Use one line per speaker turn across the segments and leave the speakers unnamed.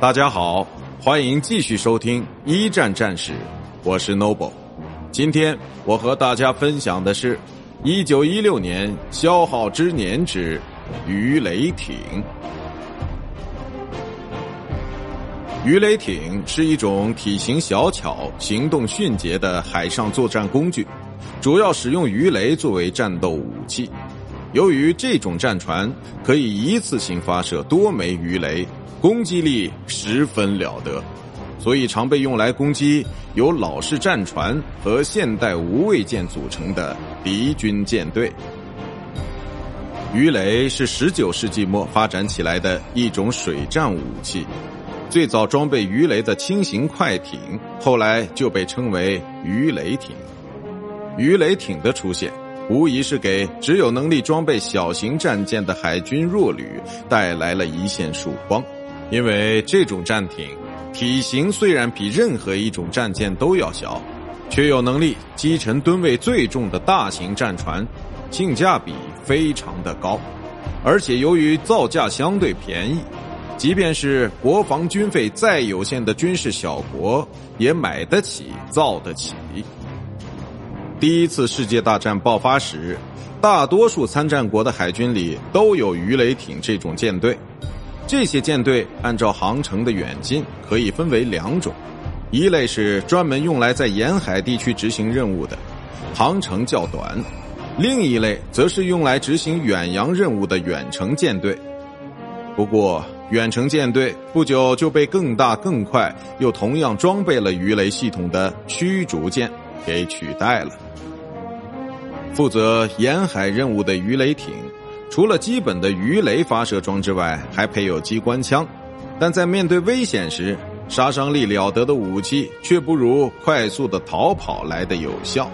大家好，欢迎继续收听一战战史，我是 Noble。今天我和大家分享的是一九一六年消耗之年之鱼雷艇。鱼雷艇是一种体型小巧、行动迅捷的海上作战工具，主要使用鱼雷作为战斗武器。由于这种战船可以一次性发射多枚鱼雷。攻击力十分了得，所以常被用来攻击由老式战船和现代无畏舰组成的敌军舰队。鱼雷是十九世纪末发展起来的一种水战武器，最早装备鱼雷的轻型快艇，后来就被称为鱼雷艇。鱼雷艇的出现，无疑是给只有能力装备小型战舰的海军弱旅带来了一线曙光。因为这种战艇体型虽然比任何一种战舰都要小，却有能力击沉吨位最重的大型战船，性价比非常的高。而且由于造价相对便宜，即便是国防军费再有限的军事小国也买得起、造得起。第一次世界大战爆发时，大多数参战国的海军里都有鱼雷艇这种舰队。这些舰队按照航程的远近可以分为两种，一类是专门用来在沿海地区执行任务的，航程较短；另一类则是用来执行远洋任务的远程舰队。不过，远程舰队不久就被更大、更快又同样装备了鱼雷系统的驱逐舰给取代了。负责沿海任务的鱼雷艇。除了基本的鱼雷发射装置外，还配有机关枪，但在面对危险时，杀伤力了得的武器却不如快速的逃跑来的有效。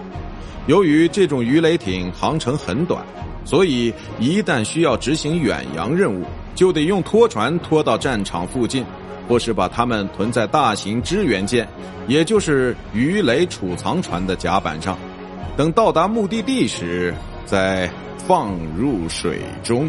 由于这种鱼雷艇航程很短，所以一旦需要执行远洋任务，就得用拖船拖到战场附近，或是把它们囤在大型支援舰，也就是鱼雷储藏船的甲板上，等到达目的地时再。放入水中。